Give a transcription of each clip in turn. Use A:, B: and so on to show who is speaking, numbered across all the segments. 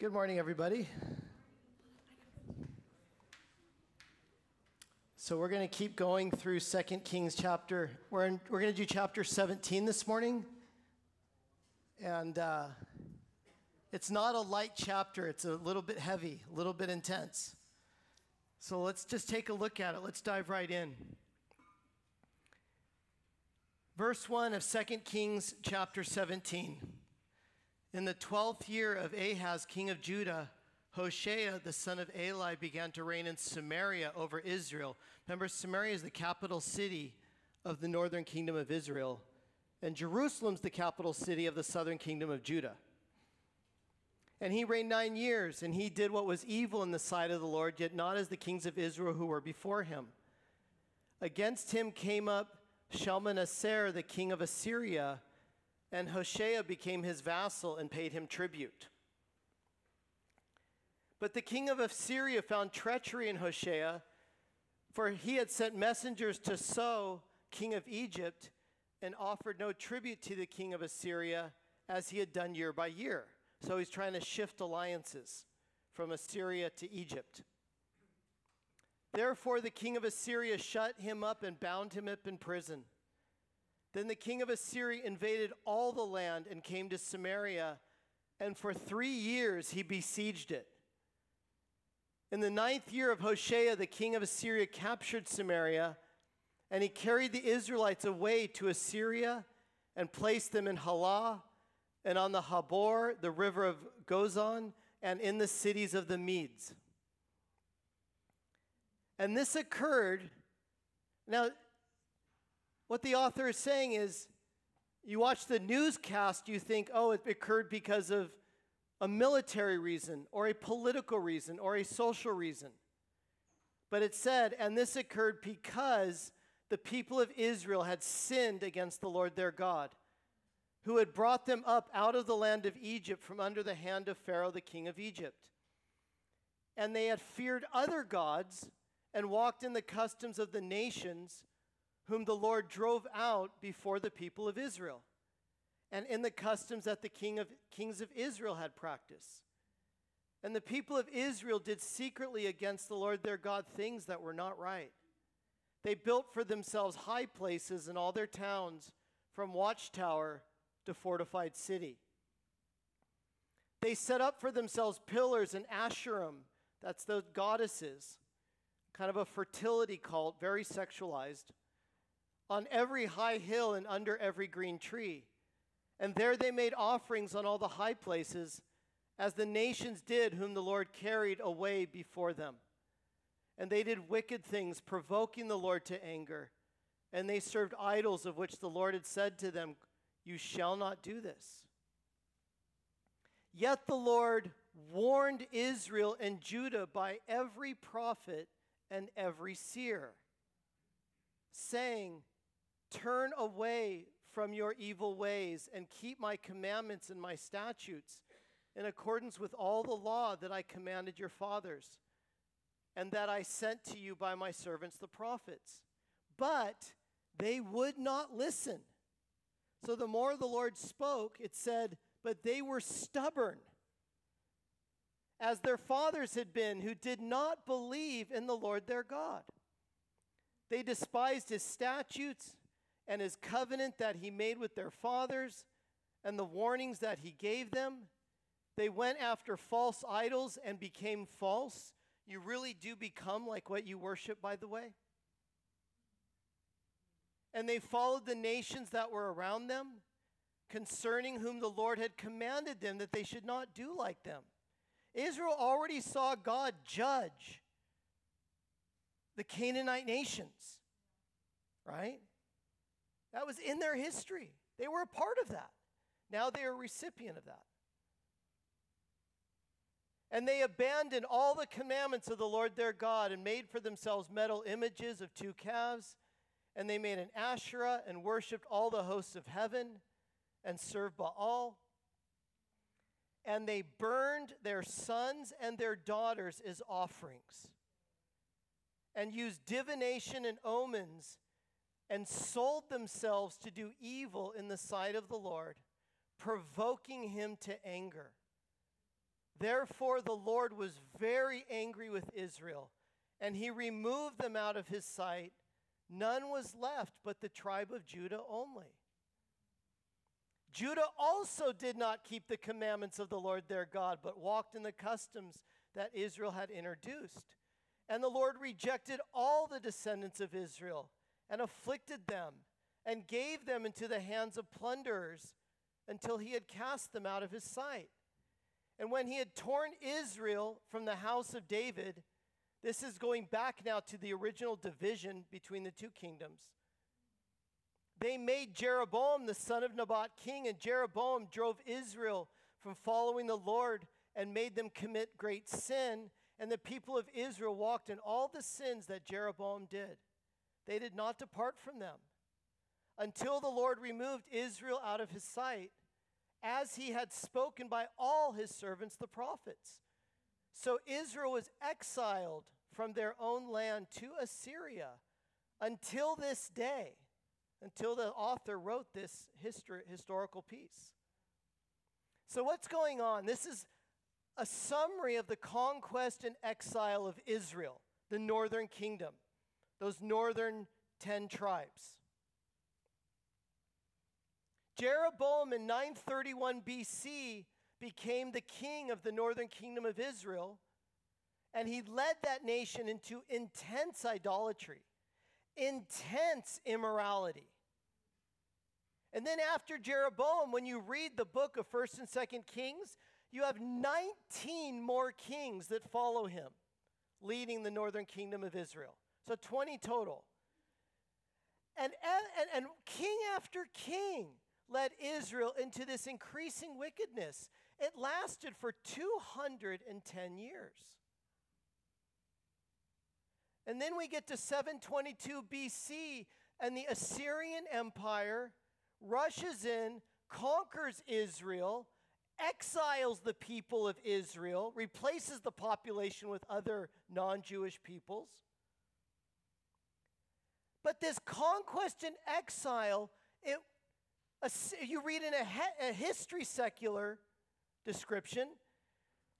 A: Good morning, everybody. So we're going to keep going through 2 Kings chapter. We're, in, we're going to do chapter 17 this morning. And uh, it's not a light chapter, it's a little bit heavy, a little bit intense. So let's just take a look at it. Let's dive right in. Verse 1 of 2 Kings chapter 17. In the twelfth year of Ahaz, king of Judah, Hoshea, the son of Elah, began to reign in Samaria over Israel. Remember, Samaria is the capital city of the northern kingdom of Israel, and Jerusalem's the capital city of the southern kingdom of Judah. And he reigned nine years, and he did what was evil in the sight of the Lord, yet not as the kings of Israel who were before him. Against him came up Shalmaneser, the king of Assyria and Hoshea became his vassal and paid him tribute. But the king of Assyria found treachery in Hoshea, for he had sent messengers to So, king of Egypt, and offered no tribute to the king of Assyria as he had done year by year. So he's trying to shift alliances from Assyria to Egypt. Therefore, the king of Assyria shut him up and bound him up in prison. Then the king of Assyria invaded all the land and came to Samaria, and for three years he besieged it. In the ninth year of Hoshea, the king of Assyria captured Samaria, and he carried the Israelites away to Assyria and placed them in Halah and on the Habor, the river of Gozan, and in the cities of the Medes. And this occurred. Now, what the author is saying is you watch the newscast, you think, oh, it occurred because of a military reason or a political reason or a social reason. But it said, and this occurred because the people of Israel had sinned against the Lord their God, who had brought them up out of the land of Egypt from under the hand of Pharaoh, the king of Egypt. And they had feared other gods and walked in the customs of the nations whom the Lord drove out before the people of Israel, and in the customs that the king of, kings of Israel had practiced. And the people of Israel did secretly against the Lord their God things that were not right. They built for themselves high places in all their towns, from watchtower to fortified city. They set up for themselves pillars and asherim, that's those goddesses, kind of a fertility cult, very sexualized on every high hill and under every green tree. And there they made offerings on all the high places, as the nations did whom the Lord carried away before them. And they did wicked things, provoking the Lord to anger. And they served idols of which the Lord had said to them, You shall not do this. Yet the Lord warned Israel and Judah by every prophet and every seer, saying, Turn away from your evil ways and keep my commandments and my statutes in accordance with all the law that I commanded your fathers and that I sent to you by my servants the prophets. But they would not listen. So the more the Lord spoke, it said, But they were stubborn, as their fathers had been, who did not believe in the Lord their God. They despised his statutes and his covenant that he made with their fathers and the warnings that he gave them. They went after false idols and became false. You really do become like what you worship, by the way. And they followed the nations that were around them, concerning whom the Lord had commanded them that they should not do like them. Israel already saw God judge the Canaanite nations, right? That was in their history. They were a part of that. Now they are a recipient of that. And they abandoned all the commandments of the Lord their God and made for themselves metal images of two calves. And they made an Asherah and worshiped all the hosts of heaven and served Baal. And they burned their sons and their daughters as offerings and used divination and omens and sold themselves to do evil in the sight of the Lord, provoking him to anger. Therefore, the Lord was very angry with Israel, and he removed them out of his sight. None was left but the tribe of Judah only. Judah also did not keep the commandments of the Lord their God, but walked in the customs that Israel had introduced. And the Lord rejected all the descendants of Israel and afflicted them and gave them into the hands of plunderers until he had cast them out of his sight. And when he had torn Israel from the house of David, this is going back now to the original division between the two kingdoms. They made Jeroboam the son of Nebat king, and Jeroboam drove Israel from following the Lord and made them commit great sin. And the people of Israel walked in all the sins that Jeroboam did. They did not depart from them until the Lord removed Israel out of his sight as he had spoken by all his servants the prophets. So Israel was exiled from their own land to Assyria until this day, until the author wrote this histor- historical piece. So, what's going on? This is a summary of the conquest and exile of Israel, the northern kingdom, those northern 10 tribes. Jeroboam in 931 BC became the king of the northern kingdom of Israel, and he led that nation into intense idolatry, intense immorality. And then after Jeroboam, when you read the book of 1st and 2nd Kings, you have 19 more kings that follow him, leading the northern kingdom of Israel. So 20 total. And, and, and king after king led Israel into this increasing wickedness. It lasted for 210 years. And then we get to 722 BC, and the Assyrian Empire rushes in, conquers Israel, exiles the people of Israel, replaces the population with other non Jewish peoples. But this conquest and exile, it a, you read in a, he, a history secular description,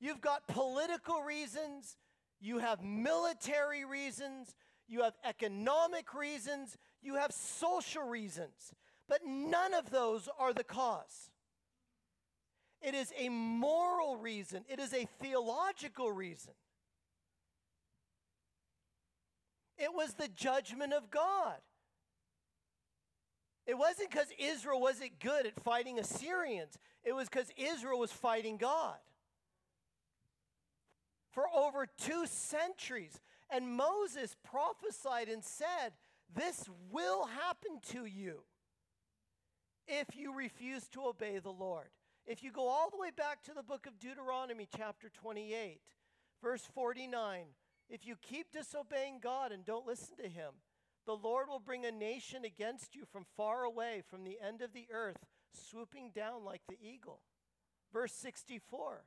A: you've got political reasons, you have military reasons, you have economic reasons, you have social reasons, but none of those are the cause. It is a moral reason, it is a theological reason. It was the judgment of God. It wasn't because Israel wasn't good at fighting Assyrians, it was because Israel was fighting God. For over two centuries. And Moses prophesied and said, This will happen to you if you refuse to obey the Lord. If you go all the way back to the book of Deuteronomy, chapter 28, verse 49, if you keep disobeying God and don't listen to Him, the Lord will bring a nation against you from far away, from the end of the earth, swooping down like the eagle. Verse 64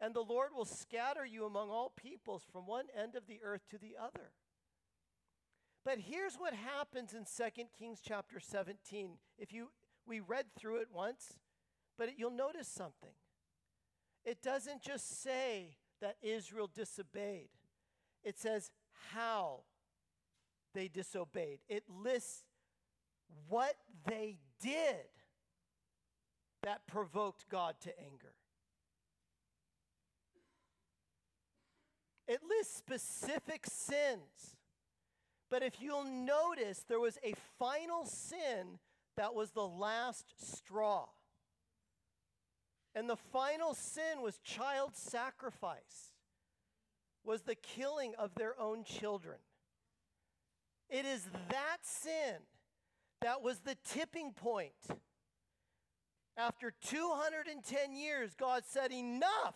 A: And the Lord will scatter you among all peoples from one end of the earth to the other. But here's what happens in 2 Kings chapter 17. If you we read through it once, but it, you'll notice something. It doesn't just say that Israel disobeyed. It says how they disobeyed. It lists what they did that provoked God to anger. It lists specific sins. But if you'll notice, there was a final sin that was the last straw. And the final sin was child sacrifice, was the killing of their own children. It is that sin that was the tipping point. After 210 years, God said, Enough.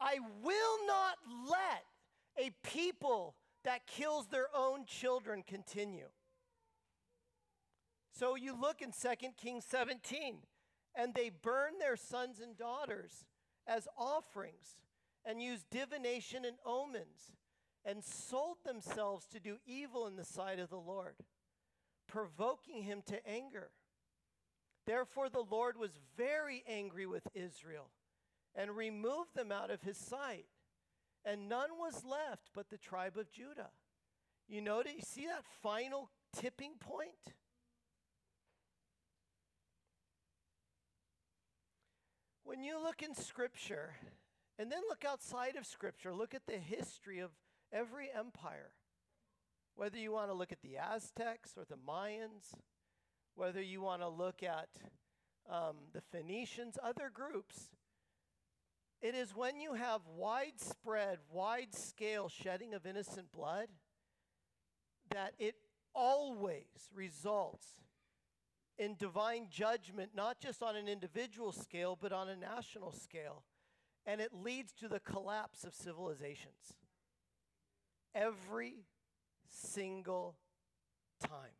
A: I will not let a people that kills their own children continue. So you look in 2 Kings 17, and they burn their sons and daughters as offerings and used divination and omens and sold themselves to do evil in the sight of the Lord, provoking him to anger. Therefore, the Lord was very angry with Israel and removed them out of his sight. And none was left but the tribe of Judah. You notice, you see that final tipping point? When you look in Scripture, and then look outside of Scripture, look at the history of every empire. Whether you want to look at the Aztecs or the Mayans, whether you want to look at um, the Phoenicians, other groups, it is when you have widespread, wide scale shedding of innocent blood that it always results in divine judgment, not just on an individual scale, but on a national scale. And it leads to the collapse of civilizations. Every single time.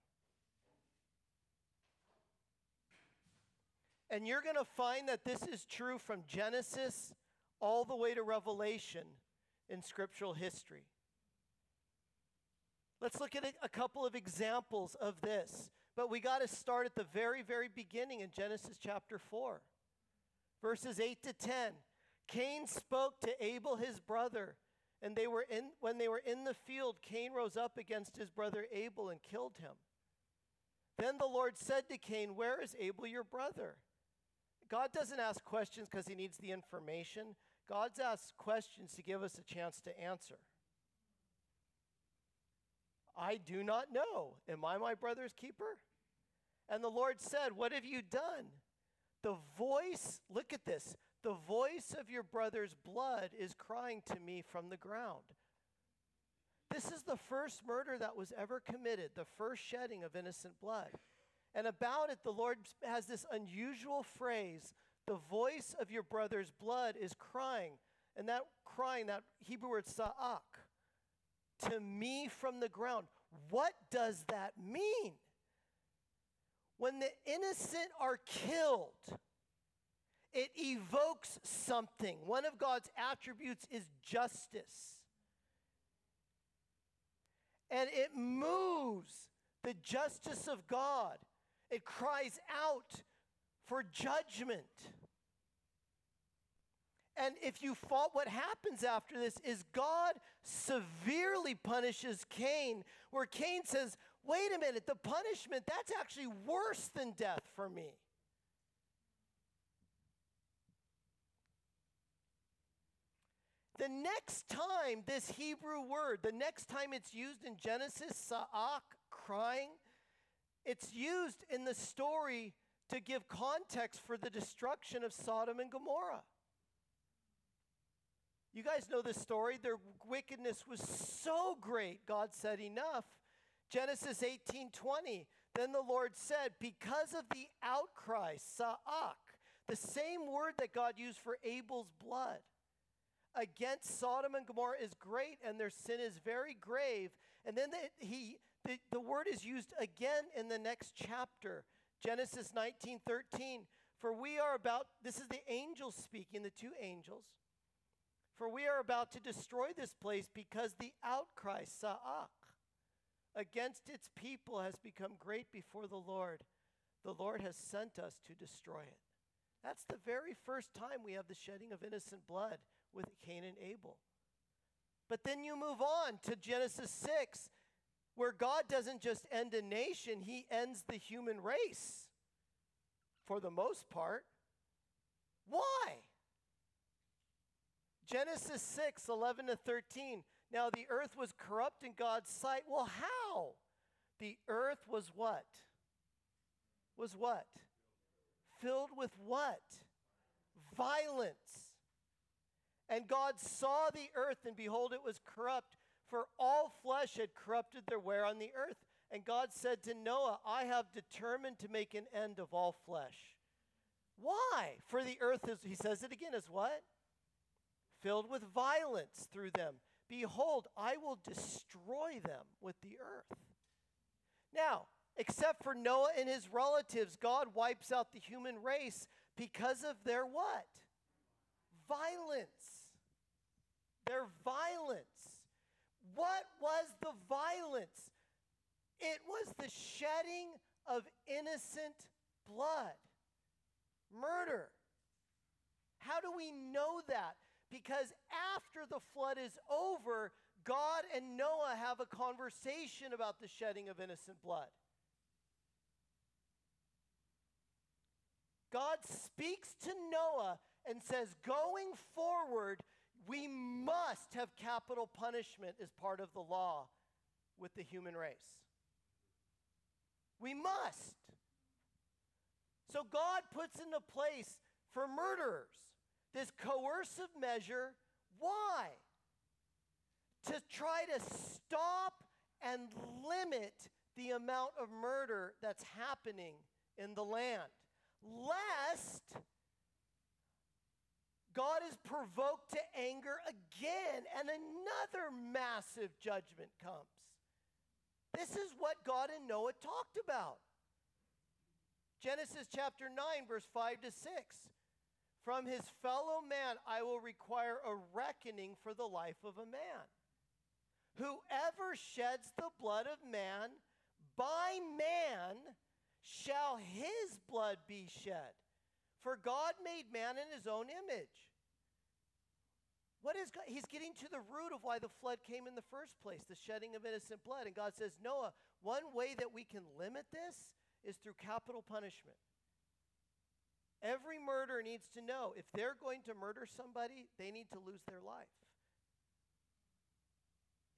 A: And you're going to find that this is true from Genesis all the way to Revelation in scriptural history. Let's look at a, couple of examples of this. But we got to start at the very, very beginning in Genesis chapter 4, verses 8 to 10. Cain spoke to Abel his brother, and they were in, when they were in the field, Cain rose up against his brother Abel and killed him. Then the Lord said to Cain, Where is Abel your brother? God doesn't ask questions because he needs the information. God asks questions to give us a chance to answer. I do not know. Am I my brother's keeper? And the Lord said, What have you done? The voice, look at this, the voice of your brother's blood is crying to me from the ground. This is the first murder that was ever committed, the first shedding of innocent blood. And about it, the Lord has this unusual phrase the voice of your brother's blood is crying. And that crying, that Hebrew word sa'ak, to me from the ground. What does that mean? When the innocent are killed, it evokes something. One of God's attributes is justice. And it moves the justice of God. It cries out for judgment. And if you fault, what happens after this is God severely punishes Cain, where Cain says, Wait a minute, the punishment, that's actually worse than death for me. The next time this Hebrew word, the next time it's used in Genesis, sa'ak, crying, it's used in the story to give context for the destruction of Sodom and Gomorrah. You guys know the story. Their wickedness was so great, God said, enough. Genesis 18:20. Then the Lord said, Because of the outcry, sa'ak, the same word that God used for Abel's blood, against Sodom and Gomorrah is great, and their sin is very grave. And then the, he, the, the word is used again in the next chapter, Genesis 19:13. For we are about, this is the angels speaking, the two angels. For we are about to destroy this place because the outcry, sa'ak, against its people has become great before the Lord. The Lord has sent us to destroy it. That's the very first time we have the shedding of innocent blood with Cain and Abel. But then you move on to Genesis 6, where God doesn't just end a nation, He ends the human race for the most part. Why? Genesis 6, 11 to 13. Now the earth was corrupt in God's sight. Well, how? The earth was what? Was what? Filled with what? Violence. And God saw the earth, and behold, it was corrupt, for all flesh had corrupted their wear on the earth. And God said to Noah, I have determined to make an end of all flesh. Why? For the earth is, he says it again, is what? Filled with violence through them. Behold, I will destroy them with the earth. Now, except for Noah and his relatives, God wipes out the human race because of their what? Violence. Their violence. What was the violence? It was the shedding of innocent blood. murder. How do we know that? Because after the flood is over, God and Noah have a conversation about the shedding of innocent blood. God speaks to Noah and says, going forward, we must have capital punishment as part of the law with the human race. We must. So God puts into place for murderers this coercive measure. Why? To try to stop and limit the amount of murder that's happening in the land, lest God is provoked to anger again and another massive judgment comes. This is what God and Noah talked about. Genesis chapter 9, verse 5 to 6. From his fellow man I will require a reckoning for the life of a man. Whoever sheds the blood of man, by man shall his blood be shed. For God made man in his own image. What is God? He's getting to the root of why the flood came in the first place, the shedding of innocent blood. And God says, Noah, one way that we can limit this is through capital punishment. Every murderer needs to know if they're going to murder somebody, they need to lose their life.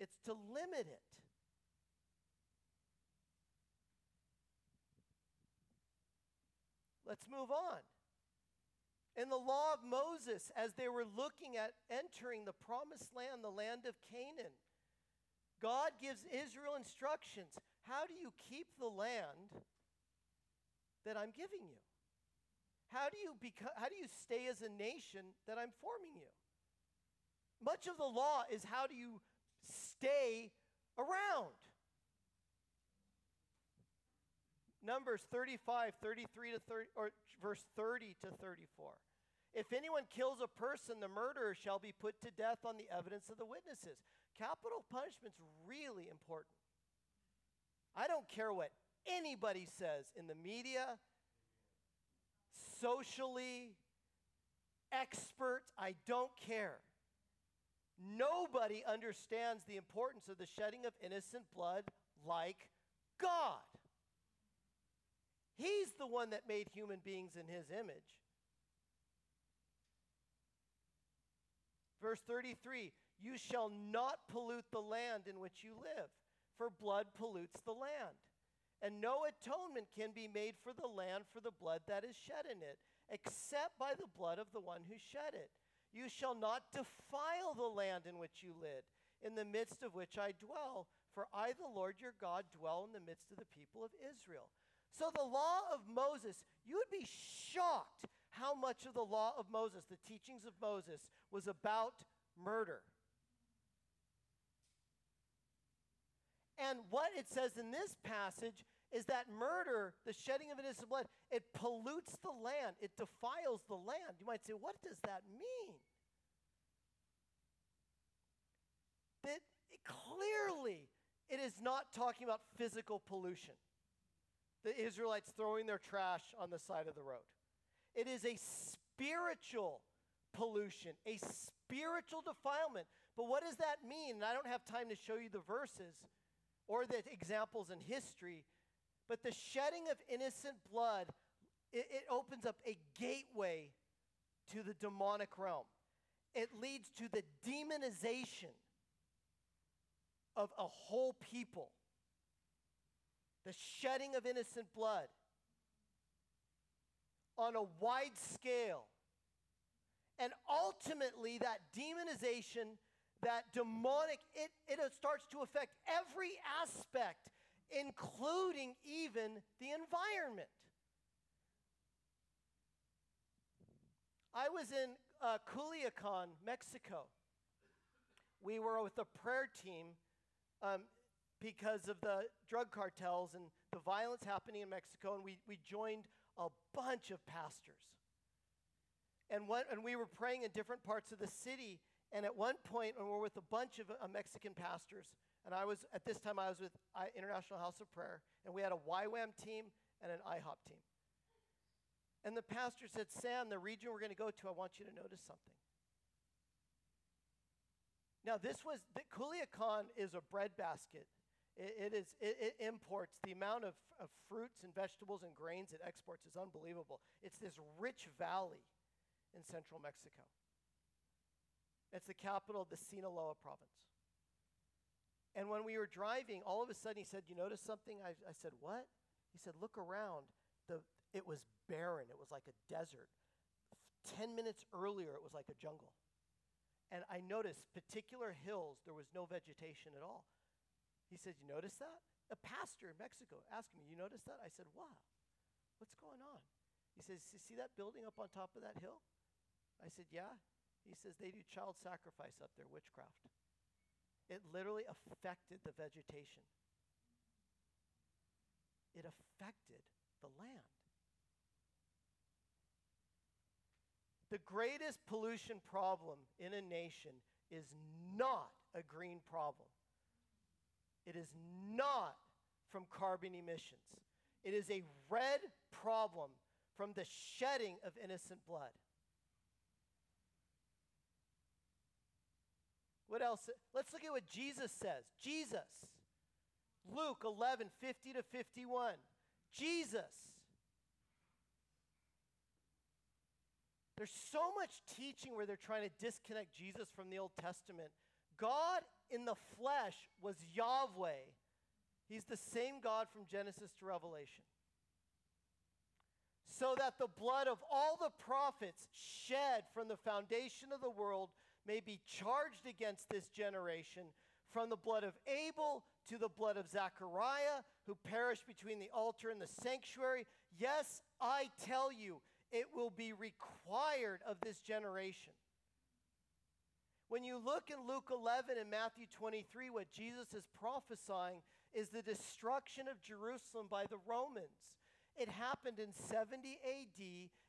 A: It's to limit it. Let's move on. In the law of Moses, as they were looking at entering the promised land, the land of Canaan, God gives Israel instructions. How do you keep the land that I'm giving you? How do you beco- how do you stay as a nation that I'm forming you? Much of the law is how do you stay around? Numbers 35, 33 to 30, or verse 30 to 34. If anyone kills a person, the murderer shall be put to death on the evidence of the witnesses. Capital punishment's really important. I don't care what anybody says in the media, socially, experts, I don't care. Nobody understands the importance of the shedding of innocent blood like God. He's the one that made human beings in his image. Verse 33 You shall not pollute the land in which you live, for blood pollutes the land. And no atonement can be made for the land for the blood that is shed in it, except by the blood of the one who shed it. You shall not defile the land in which you live, in the midst of which I dwell, for I, the Lord your God, dwell in the midst of the people of Israel. So, the law of Moses, you would be shocked how much of the law of Moses, the teachings of Moses, was about murder. And what it says in this passage is that murder, the shedding of innocent blood, it pollutes the land, it defiles the land. You might say, what does that mean? That it, clearly, it is not talking about physical pollution the Israelites throwing their trash on the side of the road. It is a spiritual pollution, a spiritual defilement. But what does that mean? And I don't have time to show you the verses or the examples in history, but the shedding of innocent blood, it, it opens up a gateway to the demonic realm. It leads to the demonization of a whole people the shedding of innocent blood on a wide scale. And ultimately, that demonization, that demonic, it, it starts to affect every aspect, including even the environment. I was in uh, Culiacan, Mexico. We were with a prayer team um, because of the drug cartels and the violence happening in Mexico, and we, we joined a bunch of pastors. And, what, and we were praying in different parts of the city. And at one point, when we were with a bunch of uh, Mexican pastors, and I was, at this time, I was with International House of Prayer, and we had a YWAM team and an IHOP team. And the pastor said, Sam, the region we're going to go to, I want you to notice something. Now, this was, the Culiacan is a breadbasket. It, it, is, it, it imports the amount of, of fruits and vegetables and grains it exports is unbelievable. It's this rich valley in central Mexico. It's the capital of the Sinaloa province. And when we were driving, all of a sudden he said, You notice something? I, I said, What? He said, Look around. The, it was barren, it was like a desert. Ten minutes earlier, it was like a jungle. And I noticed particular hills, there was no vegetation at all. He said, You notice that? A pastor in Mexico asked me, You notice that? I said, Wow, what's going on? He says, See that building up on top of that hill? I said, Yeah. He says, They do child sacrifice up there, witchcraft. It literally affected the vegetation, it affected the land. The greatest pollution problem in a nation is not a green problem. It is not from carbon emissions. It is a red problem from the shedding of innocent blood. What else? Let's look at what Jesus says. Jesus. Luke 11, 50 to 51. Jesus. There's so much teaching where they're trying to disconnect Jesus from the Old Testament. God in the flesh was Yahweh. He's the same God from Genesis to Revelation. So that the blood of all the prophets shed from the foundation of the world may be charged against this generation from the blood of Abel to the blood of Zechariah, who perished between the altar and the sanctuary. Yes, I tell you, it will be required of this generation. When you look in Luke 11 and Matthew 23, what Jesus is prophesying is the destruction of Jerusalem by the Romans. It happened in 70 AD,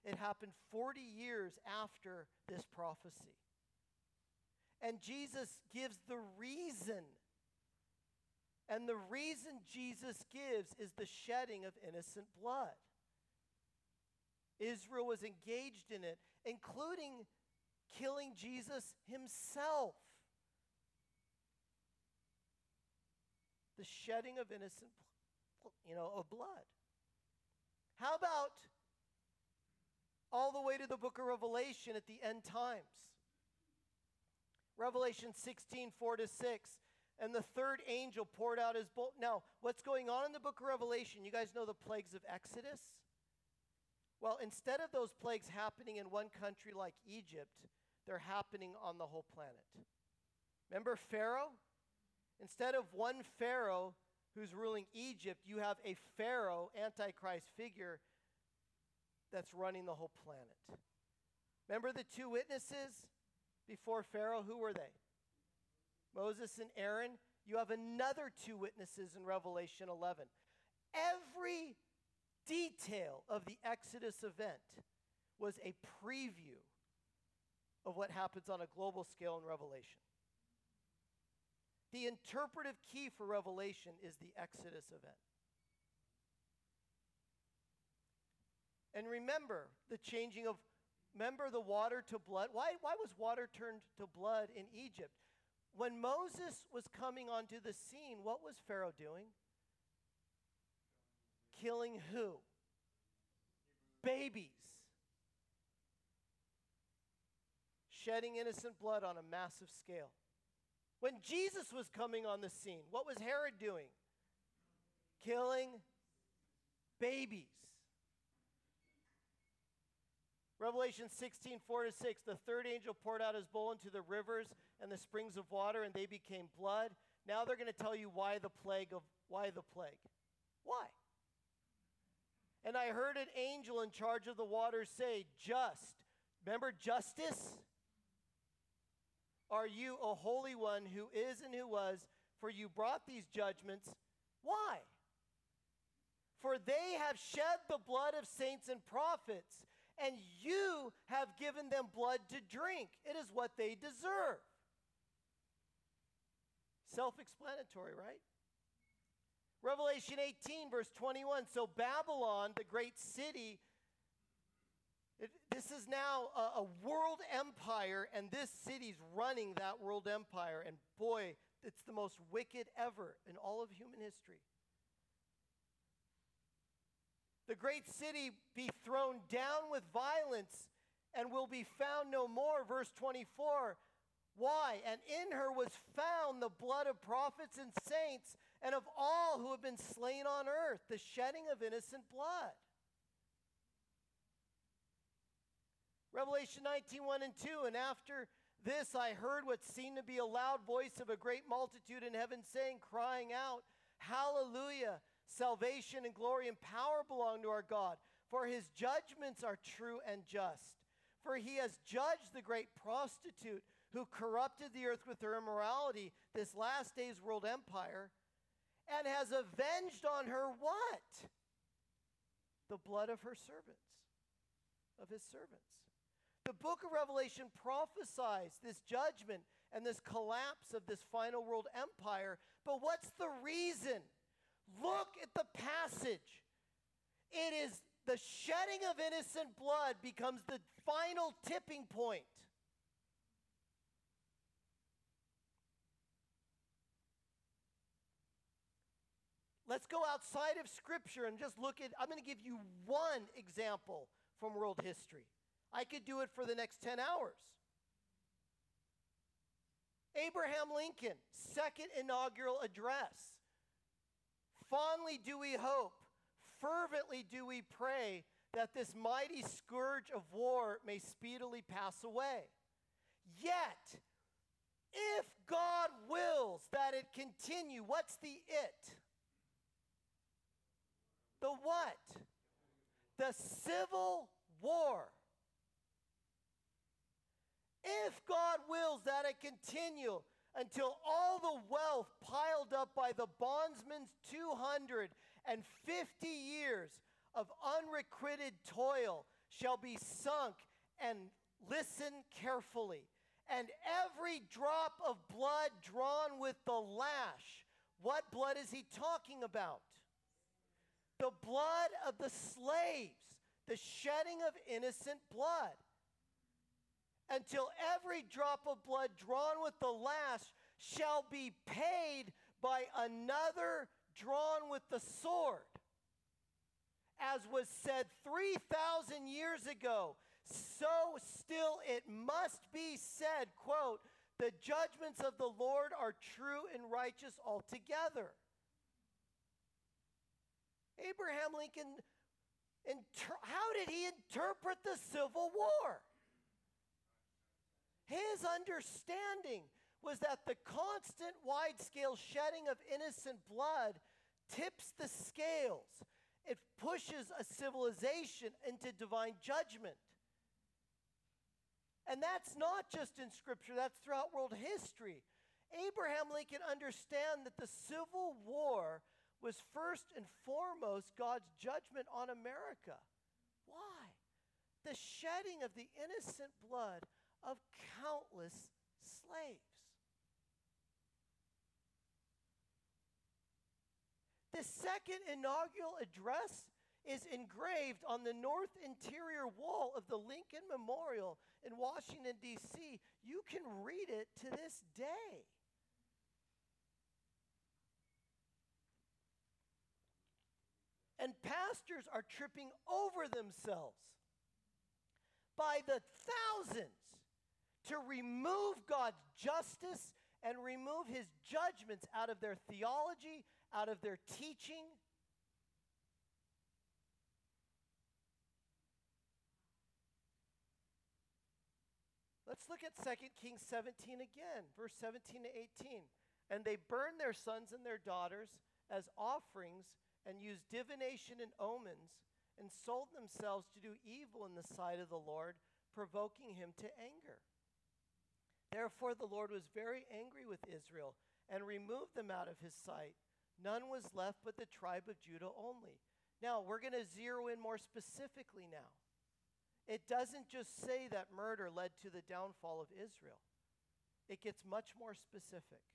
A: it happened 40 years after this prophecy. And Jesus gives the reason. And the reason Jesus gives is the shedding of innocent blood. Israel was engaged in it, including killing Jesus himself. The shedding of innocent, you know, of blood. How about all the way to the book of Revelation at the end times? Revelation 16, 4 to 6. And the third angel poured out his bowl. Now, what's going on in the book of Revelation? You guys know the plagues of Exodus? Well, instead of those plagues happening in one country like Egypt, they're happening on the whole planet. Remember Pharaoh? Instead of one Pharaoh who's ruling Egypt, you have a Pharaoh, Antichrist figure, that's running the whole planet. Remember the two witnesses? Before Pharaoh, who were they? Moses and Aaron. You have another two witnesses in Revelation 11. Every detail of the Exodus event was a preview of what happens on a global scale in Revelation. The interpretive key for Revelation is the Exodus event. And remember the changing of Remember the water to blood? Why, why was water turned to blood in Egypt? When Moses was coming onto the scene, what was Pharaoh doing? Killing who? Babies. Shedding innocent blood on a massive scale. When Jesus was coming on the scene, what was Herod doing? Killing babies. Revelation 16, 4 to 6. The third angel poured out his bowl into the rivers and the springs of water, and they became blood. Now they're going to tell you why the plague of why the plague. Why? And I heard an angel in charge of the waters say, Just. Remember justice? Are you a holy one who is and who was? For you brought these judgments. Why? For they have shed the blood of saints and prophets and you have given them blood to drink. It is what they deserve. Self explanatory, right? Revelation 18, verse 21. So Babylon, the great city, It, this is now a, a world empire, and this city's running that world empire. And boy, it's the most wicked ever in all of human history. The great city be thrown down with violence and will be found no more. Verse 24. Why? And in her was found the blood of prophets and saints and of all who have been slain on earth, the shedding of innocent blood. Revelation 19, 1 and 2. And after this I heard what seemed to be a loud voice of a great multitude in heaven saying, crying out, Hallelujah! Salvation and glory and power belong to our God, for his judgments are true and just. For he has judged the great prostitute who corrupted the earth with her immorality, this last day's world empire, and has avenged on her what? The blood of her servants, of his servants. The book of Revelation prophesies this judgment and this collapse of this final world empire. But what's the reason? Look at the passage. It is the shedding of innocent blood becomes the final tipping point. Let's go outside of Scripture and just look at. I'm going to give you one example from world history. I could do it for the next 10 hours. Abraham Lincoln, second inaugural address. Fondly do we hope, fervently do we pray that this mighty scourge of war may speedily pass away. Yet, if God wills that it continue, what's the it? The what? The civil war. If God wills that it continue until all the wealth piled up by the bondsman's 250 years of unrequited toil shall be sunk, and listen carefully, and every drop of blood drawn with the lash. What blood is he talking about? The blood of the slaves, the shedding of innocent blood until every drop of blood drawn with the lash shall be paid by another drawn with the sword. As was said 3,000 years ago, so still it must be said, quote, the judgments of the Lord are true and righteous altogether. Abraham Lincoln, inter- how did he interpret the Civil War? His understanding was that the constant wide scale shedding of innocent blood tips the scales. It pushes a civilization into divine judgment. And that's not just in Scripture, that's throughout world history. Abraham Lincoln understand that the Civil War was first and foremost God's judgment on America. Why? The shedding of the innocent blood of countless slaves. The second inaugural address is engraved on the north interior wall of the Lincoln Memorial in Washington, D.C. You can read it to this day. And pastors are tripping over themselves by the thousands to remove God's justice and remove his judgments out of their theology, out of their teaching. Let's look at 2 Kings 17 again, verse 17 to 18. And they burned their sons and their daughters as offerings and used divination and omens and sold themselves to do evil in the sight of the Lord, provoking him to anger. Therefore, the Lord was very angry with Israel and removed them out of his sight. None was left but the tribe of Judah only. Now, we're going to zero in more specifically now. It doesn't just say that murder led to the downfall of Israel, it gets much more specific.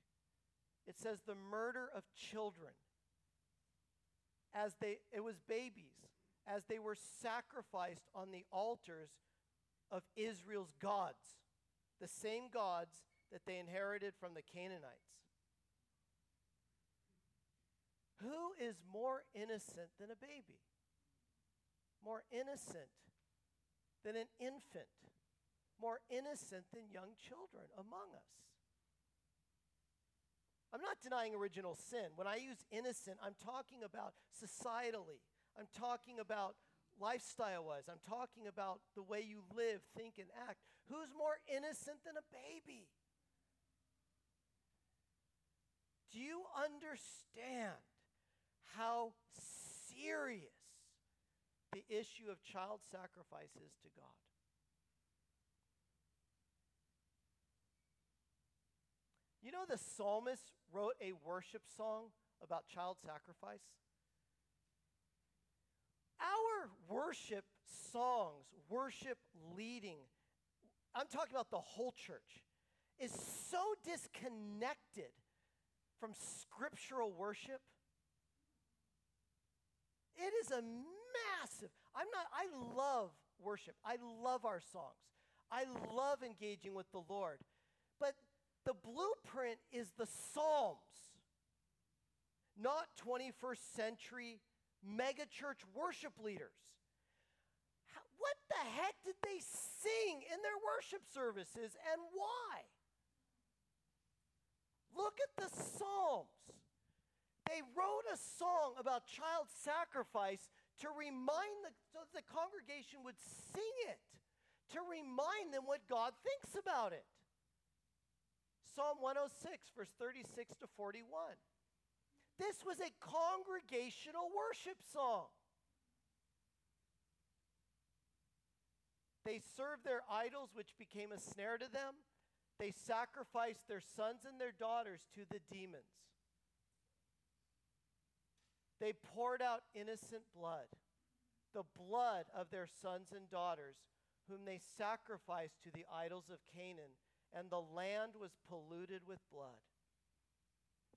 A: It says the murder of children as they it was babies as they were sacrificed on the altars of Israel's gods, the same gods that they inherited from the Canaanites. Who is more innocent than a baby? More innocent than an infant? More innocent than young children among us? I'm not denying original sin. When I use innocent, I'm talking about societally. I'm talking about lifestyle wise. I'm talking about the way you live, think, and act. Who's more innocent than a baby? Do you understand how serious the issue of child sacrifice is to God? You know, the psalmist wrote a worship song about child sacrifice? Our worship songs, worship leading, I'm talking about the whole church, is so disconnected from scriptural worship. It is a massive, I'm not, I love worship. I love our songs. I love engaging with the Lord. But the blueprint is the Psalms, not 21st century megachurch worship leaders. What the heck did they sing in their worship services and why? Look at the Psalms. They wrote a song about child sacrifice to remind the, so the congregation would sing it, to remind them what God thinks about it. Psalm 106, verse 36 to 41. This was a congregational worship song. They served their idols, which became a snare to them. They sacrificed their sons and their daughters to the demons. They poured out innocent blood, the blood of their sons and daughters, whom they sacrificed to the idols of Canaan and the land was polluted with blood.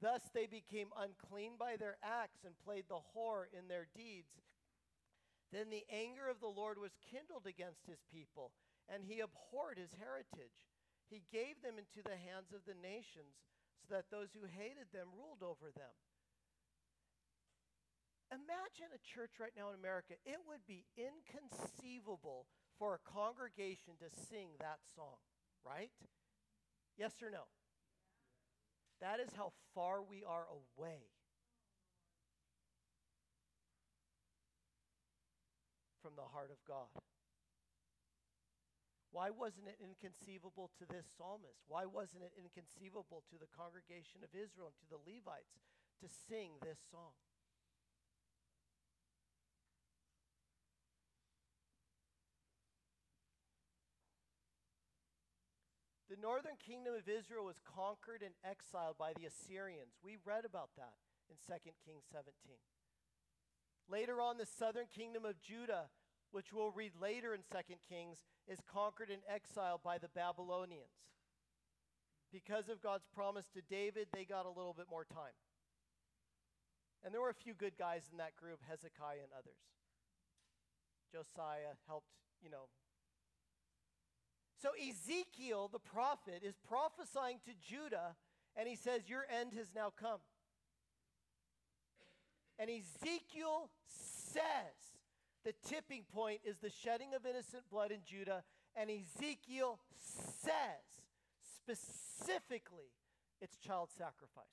A: Thus they became unclean by their acts and played the whore in their deeds. Then the anger of the Lord was kindled against his people, and he abhorred his heritage. He gave them into the hands of the nations, so that those who hated them ruled over them. Imagine a church right now in America. It would be inconceivable for a congregation to sing that song, right? Yes or no? That is how far we are away. From the heart of God. Why wasn't it inconceivable to this psalmist? Why wasn't it inconceivable to the congregation of Israel and to the Levites to sing this song? The northern kingdom of Israel was conquered and exiled by the Assyrians. We read about that in 2 Kings 17. Later on, the southern kingdom of Judah, which we'll read later in 2 Kings, is conquered and exiled by the Babylonians. Because of God's promise to David, they got a little bit more time. And there were a few good guys in that group, Hezekiah and others. Josiah helped, you know, so Ezekiel, the prophet, is prophesying to Judah, and he says, Your end has now come. And Ezekiel says, the tipping point is the shedding of innocent blood in Judah, and Ezekiel says specifically it's child sacrifice.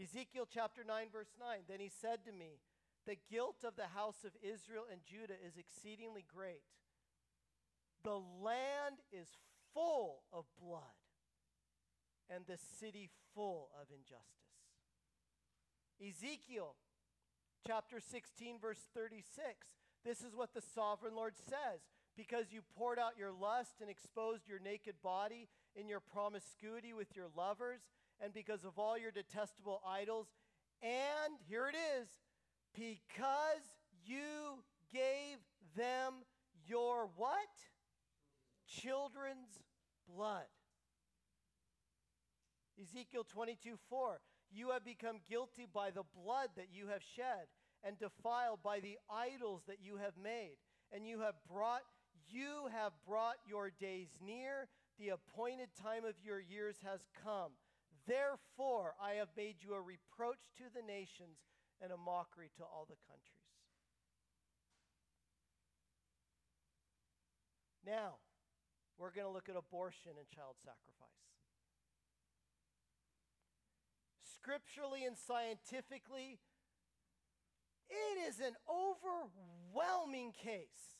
A: Ezekiel chapter 9, verse 9 Then he said to me, The guilt of the house of Israel and Judah is exceedingly great. The land is full of blood, and the city full of injustice. Ezekiel chapter 16, verse 36. This is what the sovereign Lord says Because you poured out your lust and exposed your naked body in your promiscuity with your lovers, and because of all your detestable idols, and here it is, because you gave them your what? children's blood. Ezekiel 22 4. You have become guilty by the blood that you have shed, and defiled by the idols that you have made. And you have brought you have brought your days near, the appointed time of your years has come. Therefore, I have made you a reproach to the nations and a mockery to all the countries. Now, we're going to look at abortion and child sacrifice. Scripturally and scientifically, it is an overwhelming case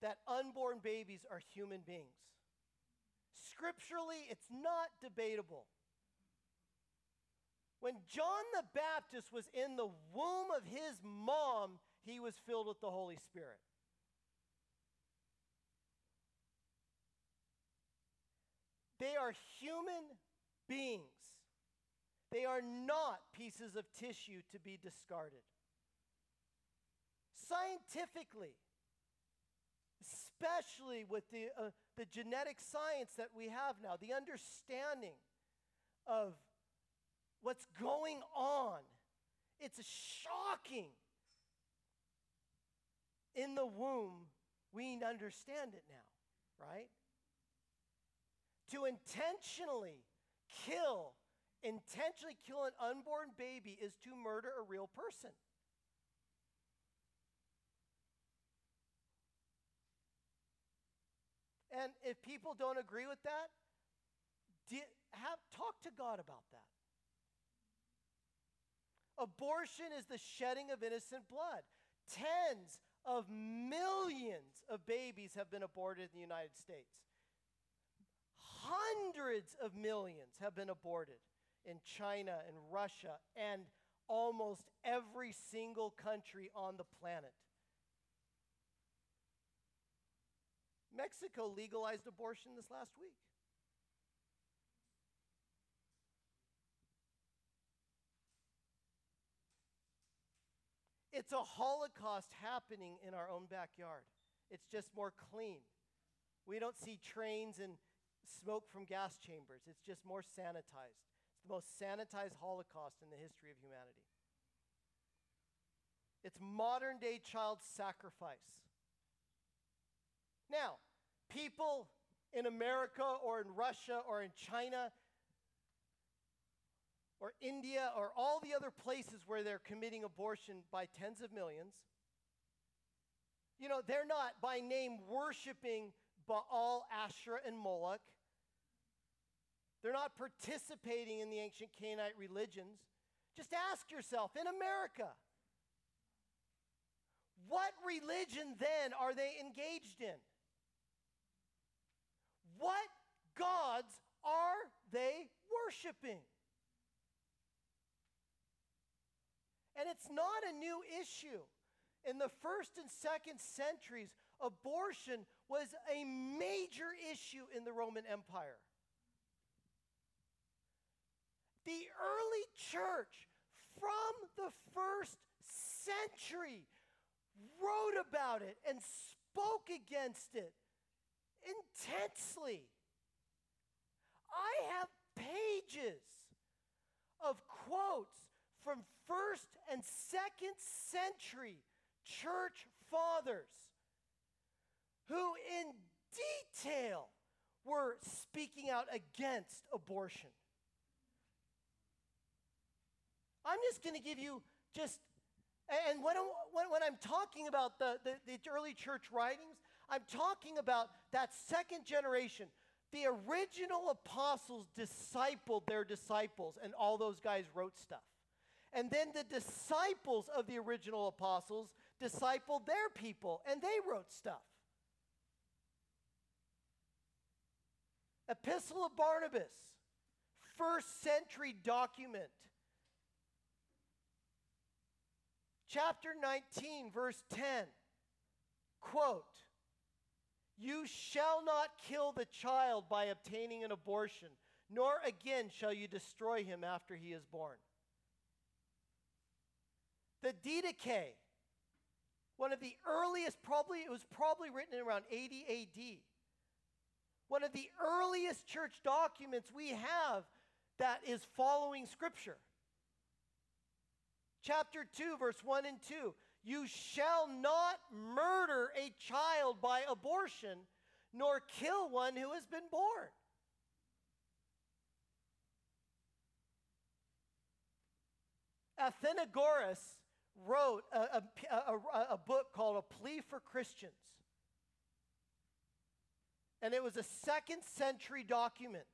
A: that unborn babies are human beings. Scripturally, it's not debatable. When John the Baptist was in the womb of his mom, he was filled with the Holy Spirit. They are human beings. They are not pieces of tissue to be discarded. Scientifically, especially with the, uh, the genetic science that we have now, the understanding of what's going on, it's shocking. In the womb, we understand it now, right? To intentionally kill, intentionally kill an unborn baby is to murder a real person. And if people don't agree with that, have, talk to God about that. Abortion is the shedding of innocent blood. Tens of millions of babies have been aborted in the United States. Hundreds of millions have been aborted in China and Russia and almost every single country on the planet. Mexico legalized abortion this last week. It's a Holocaust happening in our own backyard. It's just more clean. We don't see trains and smoke from gas chambers. It's just more sanitized. It's the most sanitized Holocaust in the history of humanity. It's modern day child sacrifice. Now, people in America or in Russia or in China or India or all the other places where they're committing abortion by tens of millions, you know, they're not by name worshiping Baal, Asherah, and Moloch. They're not participating in the ancient Canaanite religions. Just ask yourself in America, what religion then are they engaged in? What gods are they worshiping? And it's not a new issue. In the first and second centuries, abortion was a major issue in the Roman Empire. The early church, from the first century, wrote about it and spoke against it intensely. I have pages of quotes from first and second century church fathers who, in detail, were speaking out against abortion. I'm just going to give you just, and when, when, when I'm talking about the, the, the early church writings, I'm talking about that second generation. The original apostles discipled their disciples, and all those guys wrote stuff. And then the disciples of the original apostles discipled their people, and they wrote stuff. Epistle of Barnabas, first century document. Chapter 19, verse 10. Quote, you shall not kill the child by obtaining an abortion, nor again shall you destroy him after he is born. The Didache, one of the earliest, probably, it was probably written around 80 AD. One of the earliest church documents we have that is following Scripture. Chapter 2, verse 1 and 2. You shall not murder a child by abortion, nor kill one who has been born. Athenagoras wrote a, a, a, a, book called A Plea for Christians. And it was a second century document.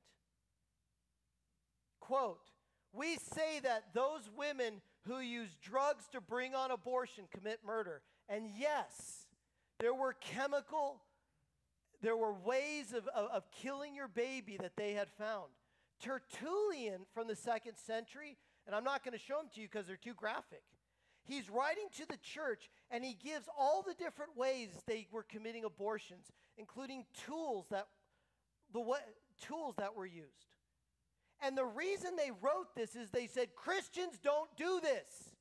A: Quote We say that those women who use drugs to bring on abortion commit murder. And yes, there were chemical, there were ways of, of, of killing your baby that they had found. Tertullian from the second century and I'm not going to show them to you because they're too graphic. He's writing to the church and he gives all the different ways they were committing abortions, including tools that the way, tools that were used. And the reason they wrote this is they said Christians don't do this.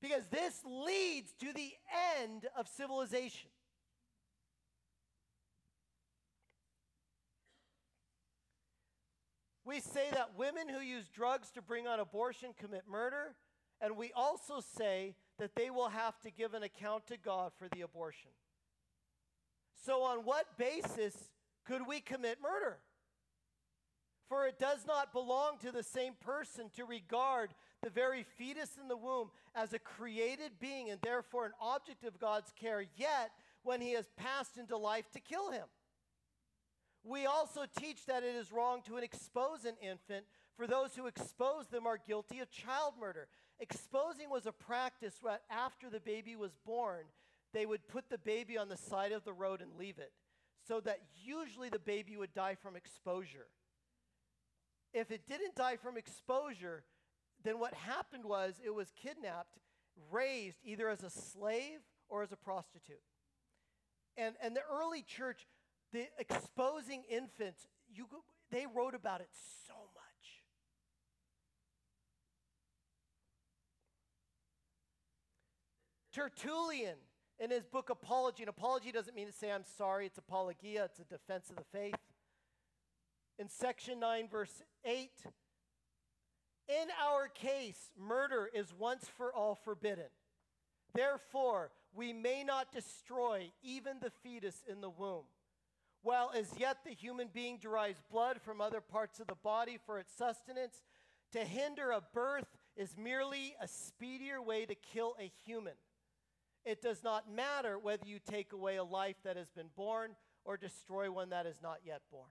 A: Because this leads to the end of civilization. We say that women who use drugs to bring on abortion commit murder, and we also say that they will have to give an account to God for the abortion. So, on what basis could we commit murder? For it does not belong to the same person to regard the very fetus in the womb as a created being and therefore an object of God's care, yet when he has passed into life to kill him. We also teach that it is wrong to expose an infant, for those who expose them are guilty of child murder. Exposing was a practice where after the baby was born, they would put the baby on the side of the road and leave it, so that usually the baby would die from exposure. If it didn't die from exposure, then what happened was it was kidnapped, raised either as a slave or as a prostitute. And, and the early church the exposing infants, you, they wrote about it so much. Tertullian, in his book Apology, and apology doesn't mean to say I'm sorry, it's apologia, it's a defense of the faith. In section 9, verse 8, in our case, murder is once for all forbidden. Therefore, we may not destroy even the fetus in the womb. While as yet the human being derives blood from other parts of the body for its sustenance, to hinder a birth is merely a speedier way to kill a human. It does not matter whether you take away a life that has been born or destroy one that is not yet born.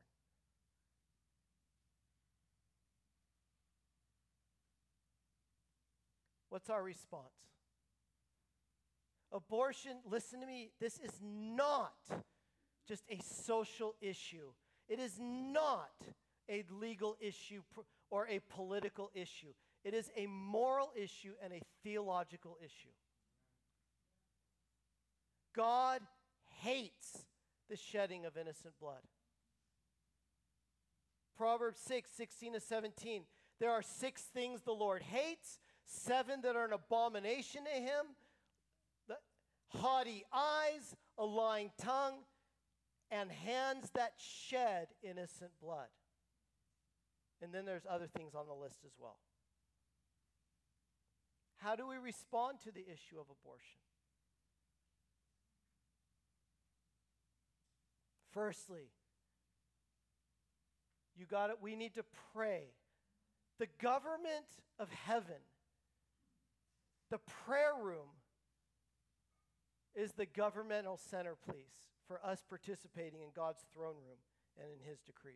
A: What's our response? Abortion, listen to me, this is not just a social issue. It is not a legal issue or a political issue. It is a moral issue and a theological issue. God hates the shedding of innocent blood. Proverbs 6, 16 to 17. There are six things the Lord hates, seven that are an abomination to him the haughty eyes, a lying tongue, and hands that shed innocent blood. And then there's other things on the list as well. How do we respond to the issue of abortion? Firstly, you got it. We need to pray. The government of heaven, the prayer room, is the governmental centerpiece for us participating in God's throne room and in His decrees.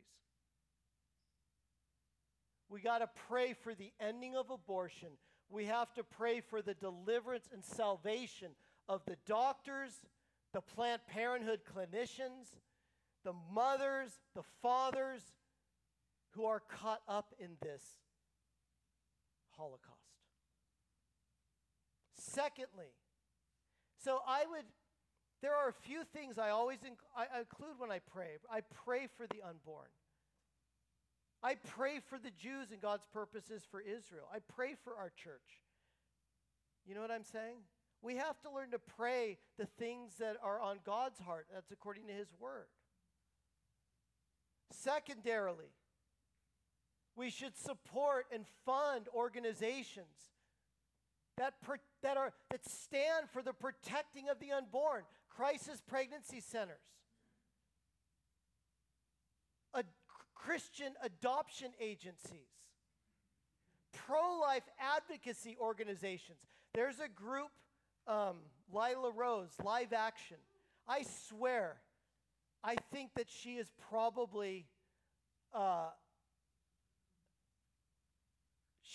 A: We got to pray for the ending of abortion. We have to pray for the deliverance and salvation of the doctors, the Planned Parenthood clinicians, the mothers, the fathers who are caught up in this Holocaust. Secondly, so I would there are a few things I always inc- I include when I pray. I pray for the unborn. I pray for the Jews and God's purposes for Israel. I pray for our church. You know what I'm saying? We have to learn to pray the things that are on God's heart. That's according to His Word. Secondarily, we should support and fund organizations that, per, that, are, that stand for the protecting of the unborn, crisis pregnancy centers, a, Christian adoption agencies, pro life advocacy organizations. There's a group, um, Lila Rose, Live Action. I swear, I think that she is probably. Uh,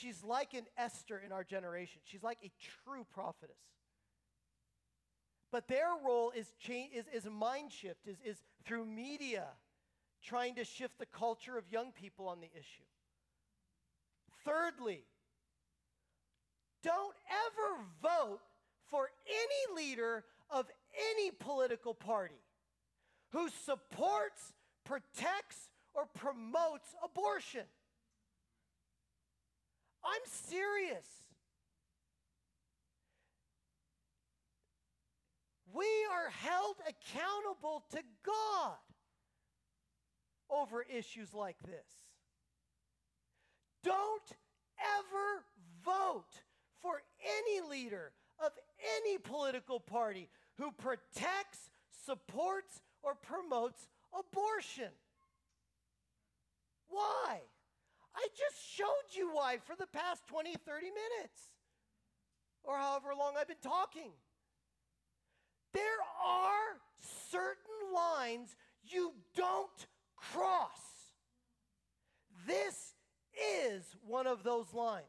A: she's like an Esther in our generation. She's like a true prophetess. But their role is, change, is, is mind shift, is, is through media, trying to shift the culture of young people on the issue. Thirdly, don't ever vote for any leader of any political party who supports, protects, or promotes abortion. I'm serious. We are held accountable to God over issues like this. Don't ever vote for any leader of any political party who protects, supports, or promotes abortion. Why? I just showed you why for the past 20, 30 minutes, or however long I've been talking. There are certain lines you don't cross. This is one of those lines.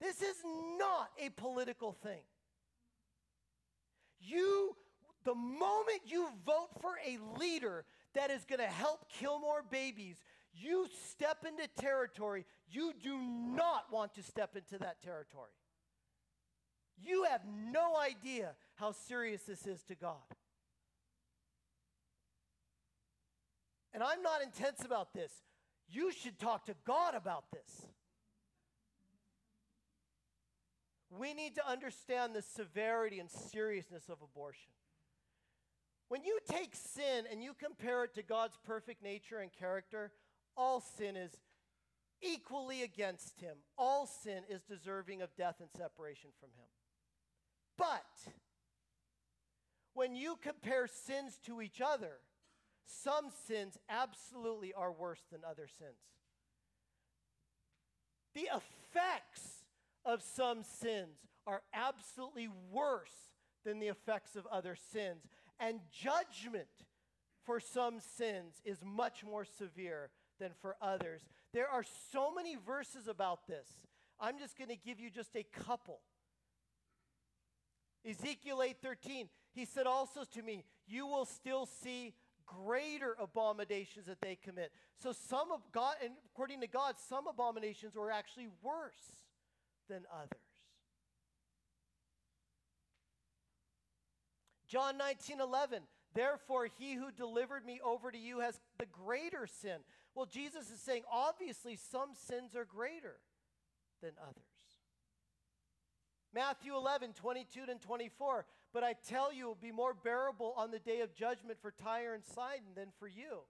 A: This is not a political thing. You, the moment you vote for a leader that is going to help kill more babies, you step into territory you do not want to step into that territory. You have no idea how serious this is to God. And I'm not intense about this. You should talk to God about this. We need to understand the severity and seriousness of abortion. When you take sin and you compare it to God's perfect nature and character, all sin is equally against him. All sin is deserving of death and separation from him. But when you compare sins to each other, some sins absolutely are worse than other sins. The effects of some sins are absolutely worse than the effects of other sins. And judgment for some sins is much more severe than for others. There are so many verses about this. I'm just going to give you just a couple. Ezekiel 8:13 he said also to me you will still see greater abominations that they commit. So some of God and according to God some abominations were actually worse than others. John 19, 11. Therefore, he who delivered me over to you has the greater sin. Well, Jesus is saying, obviously, some sins are greater than others. Matthew 11, 22 and 24. But I tell you, it will be more bearable on the day of judgment for Tyre and Sidon than for you.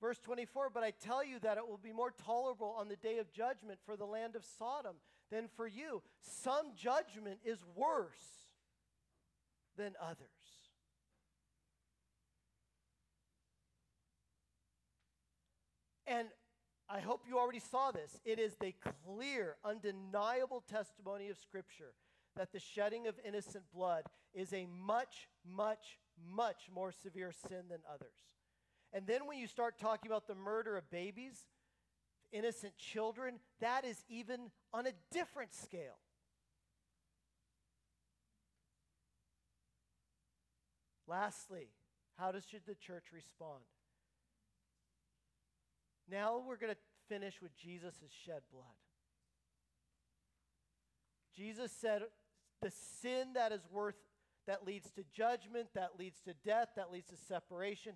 A: Verse 24, but I tell you that it will be more tolerable on the day of judgment for the land of Sodom than for you. Some judgment is worse than others. And I hope you already saw this. It is the clear, undeniable testimony of Scripture that the shedding of innocent blood is a much, much, much more severe sin than others. And then when you start talking about the murder of babies, innocent children, that is even on a different scale. Lastly, how does, should the church respond? Now we're going to finish with Jesus' shed blood. Jesus said, the sin that is worth, that leads to judgment, that leads to death, that leads to separation,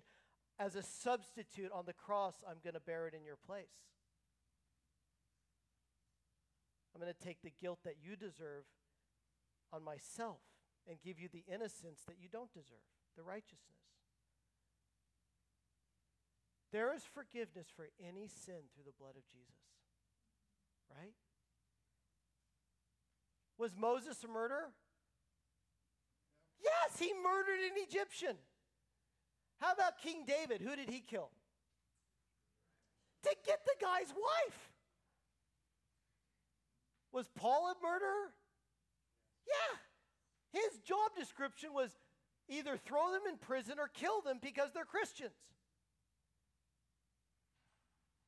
A: as a substitute on the cross, I'm going to bear it in your place. I'm going to take the guilt that you deserve on myself and give you the innocence that you don't deserve, the righteousness. There is forgiveness for any sin through the blood of Jesus, right? Was Moses a murderer? Yes, he murdered an Egyptian. How about King David? Who did he kill? To get the guy's wife. Was Paul a murderer? Yeah. His job description was either throw them in prison or kill them because they're Christians.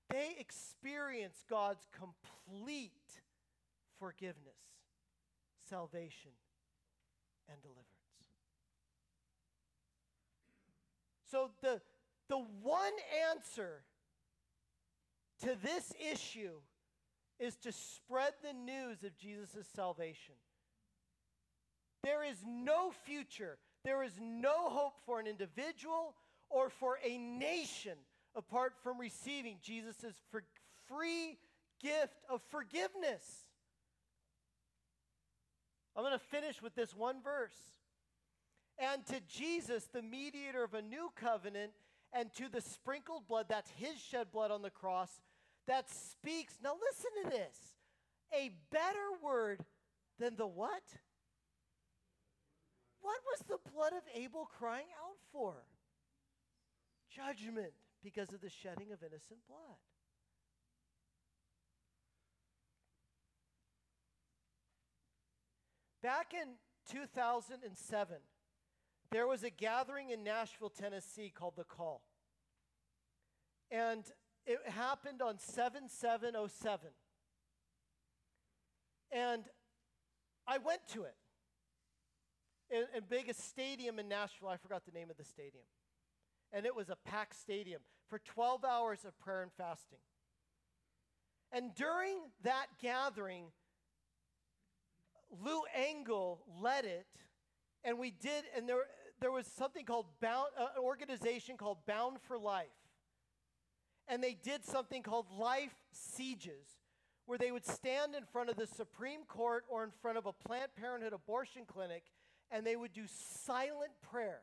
A: They experience God's complete forgiveness, salvation, and deliverance. So, the, the one answer to this issue is to spread the news of Jesus' salvation. There is no future, there is no hope for an individual or for a nation apart from receiving Jesus' free gift of forgiveness. I'm going to finish with this one verse. And to Jesus, the mediator of a new covenant, and to the sprinkled blood, that's his shed blood on the cross, that speaks, now listen to this, a better word than the what? What was the blood of Abel crying out for? Judgment because of the shedding of innocent blood. Back in 2007, there was a gathering in Nashville, Tennessee called The Call. And it happened on 7707. And I went to it in, in biggest stadium in Nashville. I forgot the name of the stadium. And it was a packed stadium for 12 hours of prayer and fasting. And during that gathering, Lou Engle led it, and we did, and there, there was something called Bound, uh, an organization called Bound for Life. And they did something called life sieges, where they would stand in front of the Supreme Court or in front of a Planned Parenthood abortion clinic, and they would do silent prayer,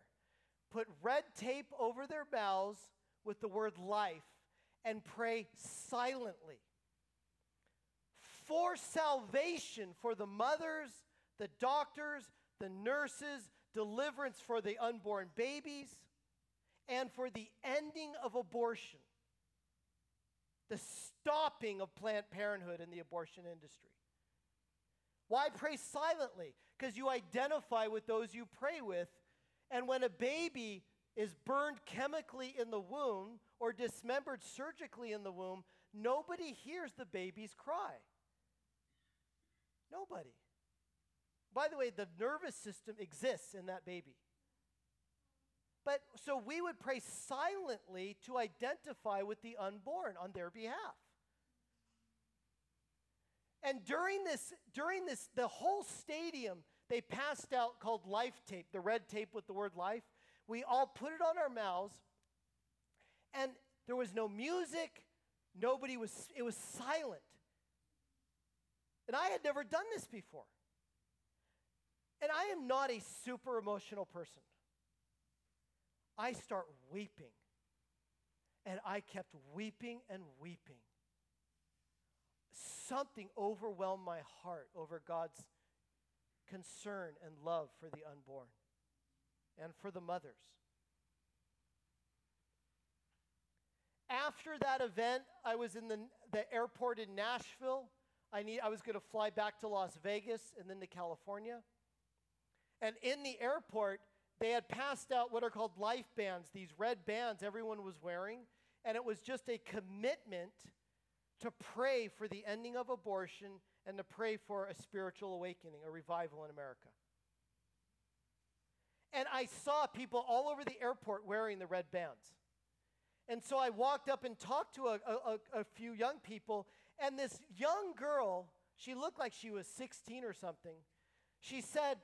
A: put red tape over their mouths with the word life, and pray silently for salvation for the mothers, the doctors, the nurses, deliverance for the unborn babies, and for the ending of abortion, the stopping of Planned Parenthood in the abortion industry. Why pray silently? Because you identify with those you pray with. And when a baby is burned chemically in the womb or dismembered surgically in the womb, nobody hears the baby's cry. Nobody. By the way, the nervous system exists in that baby. But so we would pray silently to identify with the unborn on their behalf. And during this, during this, the whole stadium, they passed out called life tape, the red tape with the word life. We all put it on our mouths, and there was no music, nobody was, it was silent. And I had never done this before. And I am not a super emotional person. I start weeping. And I kept weeping and weeping. Something overwhelmed my heart over God's concern and love for the unborn and for the mothers. After that event, I was in the, the airport in Nashville. I, need, I was going to fly back to Las Vegas and then to California. And in the airport, they had passed out what are called life bands, these red bands everyone was wearing. And it was just a commitment to pray for the ending of abortion and to pray for a spiritual awakening, a revival in America. And I saw people all over the airport wearing the red bands. And so I walked up and talked to a, a, a, few young people, and this young girl, she looked like she was 16 or something. She said,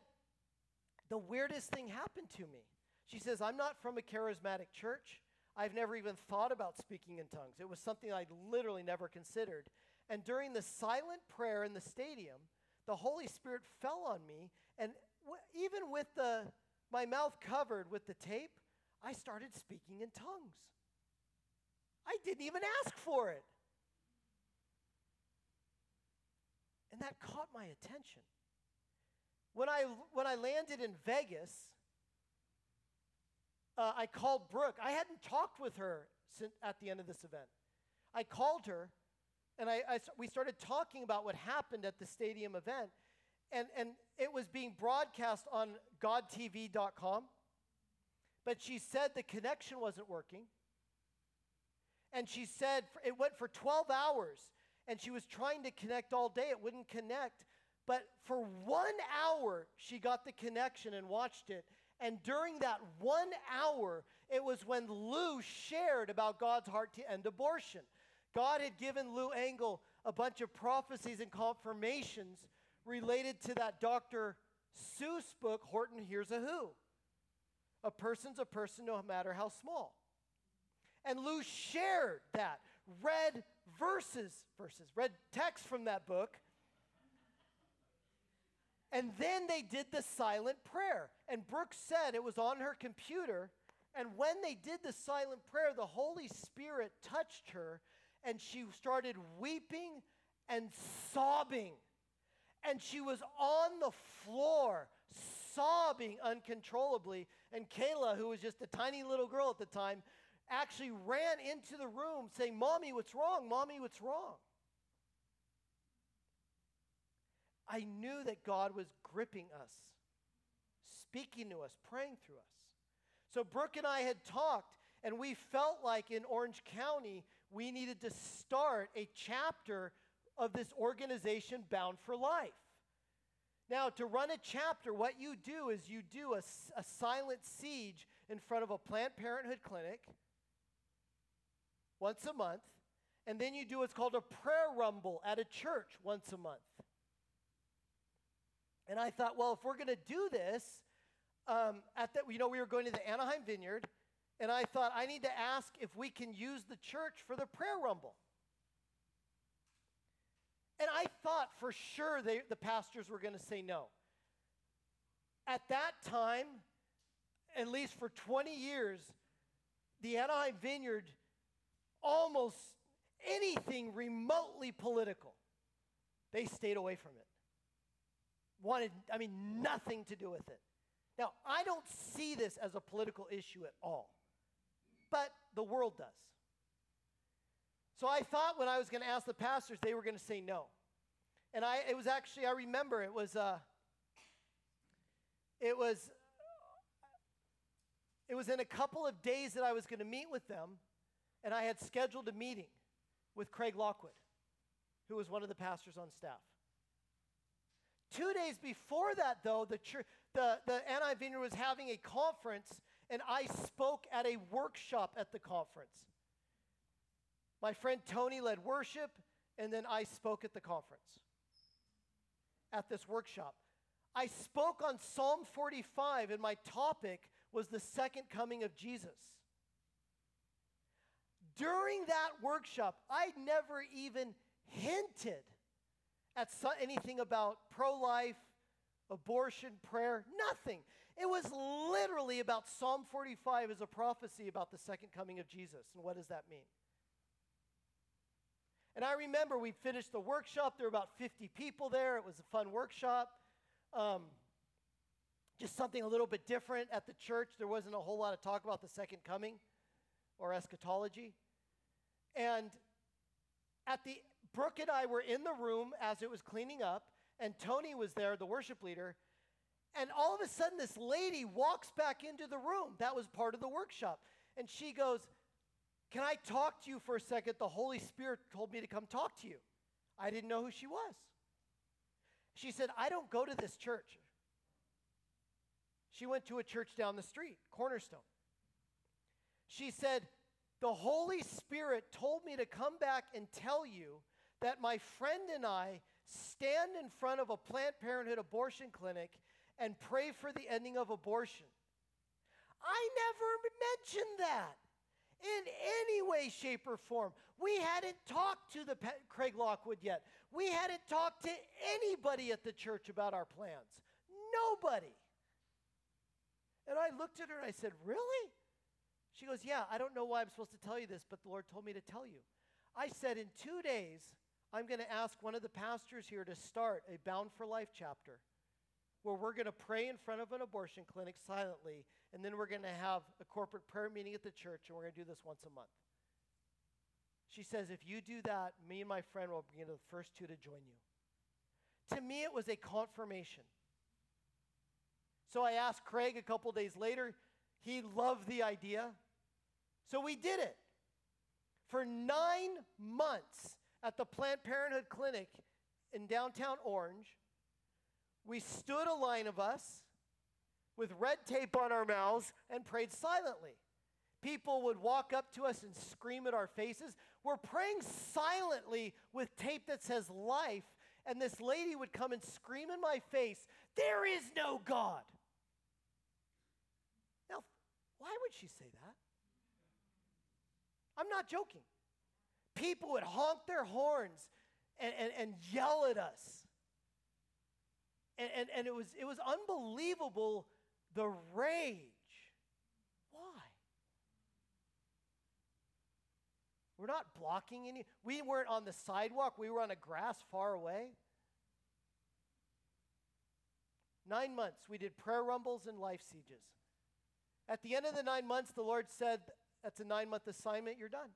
A: the weirdest thing happened to me. She says, I'm not from a charismatic church. I've never even thought about speaking in tongues. It was something I'd literally never considered. And during the silent prayer in the stadium, the Holy Spirit fell on me. And w- even with the, my mouth covered with the tape, I started speaking in tongues. I didn't even ask for it. And that caught my attention. When I, when I landed in Vegas, uh, I called Brooke. I hadn't talked with her since, at the end of this event. I called her, and I, I, we started talking about what happened at the stadium event. And, and it was being broadcast on godtv.com. But she said the connection wasn't working. And she said it went for 12 hours and she was trying to connect all day. It wouldn't connect. But for one hour, she got the connection and watched it. And during that one hour, it was when Lou shared about God's heart to end abortion. God had given Lou Engle a bunch of prophecies and confirmations related to that Dr. Seuss book, Horton Hears a Who. A person's a person no matter how small. And Lou shared that, read verses, verses, read text from that book. And then they did the silent prayer. And Brooke said it was on her computer. And when they did the silent prayer, the Holy Spirit touched her and she started weeping and sobbing. And she was on the floor, sobbing uncontrollably. And Kayla, who was just a tiny little girl at the time, actually ran into the room saying, Mommy, what's wrong? Mommy, what's wrong? I knew that God was gripping us, speaking to us, praying through us. So Brooke and I had talked, and we felt like in Orange County, we needed to start a chapter of this organization bound for life. Now, to run a chapter, what you do is you do a, a silent siege in front of a Planned Parenthood clinic once a month, and then you do what's called a prayer rumble at a church once a month. And I thought, well, if we're going to do this, um, at that, you know, we were going to the Anaheim Vineyard, and I thought I need to ask if we can use the church for the prayer rumble. And I thought for sure they, the pastors were going to say no. At that time, at least for 20 years, the Anaheim Vineyard almost anything remotely political, they stayed away from it. Wanted, I mean, nothing to do with it. Now, I don't see this as a political issue at all, but the world does. So I thought when I was going to ask the pastors, they were going to say no. And I, it was actually, I remember it was, uh, it was, it was in a couple of days that I was going to meet with them, and I had scheduled a meeting with Craig Lockwood, who was one of the pastors on staff. Two days before that, though, the, the, the Anaheim Vineyard was having a conference, and I spoke at a workshop at the conference. My friend Tony led worship, and then I spoke at the conference at this workshop. I spoke on Psalm 45, and my topic was the second coming of Jesus. During that workshop, I never even hinted at anything about pro life, abortion, prayer, nothing. It was literally about Psalm 45 as a prophecy about the second coming of Jesus. And what does that mean? And I remember we finished the workshop. There were about 50 people there. It was a fun workshop. Um, just something a little bit different at the church. There wasn't a whole lot of talk about the second coming or eschatology. And at the Brooke and I were in the room as it was cleaning up, and Tony was there, the worship leader. And all of a sudden, this lady walks back into the room. That was part of the workshop. And she goes, Can I talk to you for a second? The Holy Spirit told me to come talk to you. I didn't know who she was. She said, I don't go to this church. She went to a church down the street, Cornerstone. She said, The Holy Spirit told me to come back and tell you that my friend and I stand in front of a Planned Parenthood abortion clinic and pray for the ending of abortion. I never mentioned that in any way, shape, or form. We hadn't talked to the Pe- Craig Lockwood yet. We hadn't talked to anybody at the church about our plans. Nobody. And I looked at her and I said, Really? She goes, Yeah, I don't know why I'm supposed to tell you this, but the Lord told me to tell you. I said, In two days, I'm going to ask one of the pastors here to start a Bound for Life chapter where we're going to pray in front of an abortion clinic silently, and then we're going to have a corporate prayer meeting at the church, and we're going to do this once a month. She says, if you do that, me and my friend will be the first two to join you. To me, it was a confirmation. So I asked Craig a couple days later. He loved the idea. So we did it. For nine months at the Planned Parenthood Clinic in downtown Orange, we stood a line of us with red tape on our mouths and prayed silently. People would walk up to us and scream at our faces. We're praying silently with tape that says life, and this lady would come and scream in my face, There is no God. Now, why would she say that? I'm not joking. People would honk their horns and, and, and yell at us. And, and, and it, was, it was unbelievable the rage. Why? We're not blocking any. We weren't on the sidewalk, we were on a grass far away. Nine months, we did prayer rumbles and life sieges. At the end of the nine months, the Lord said, That's a nine month assignment, you're done.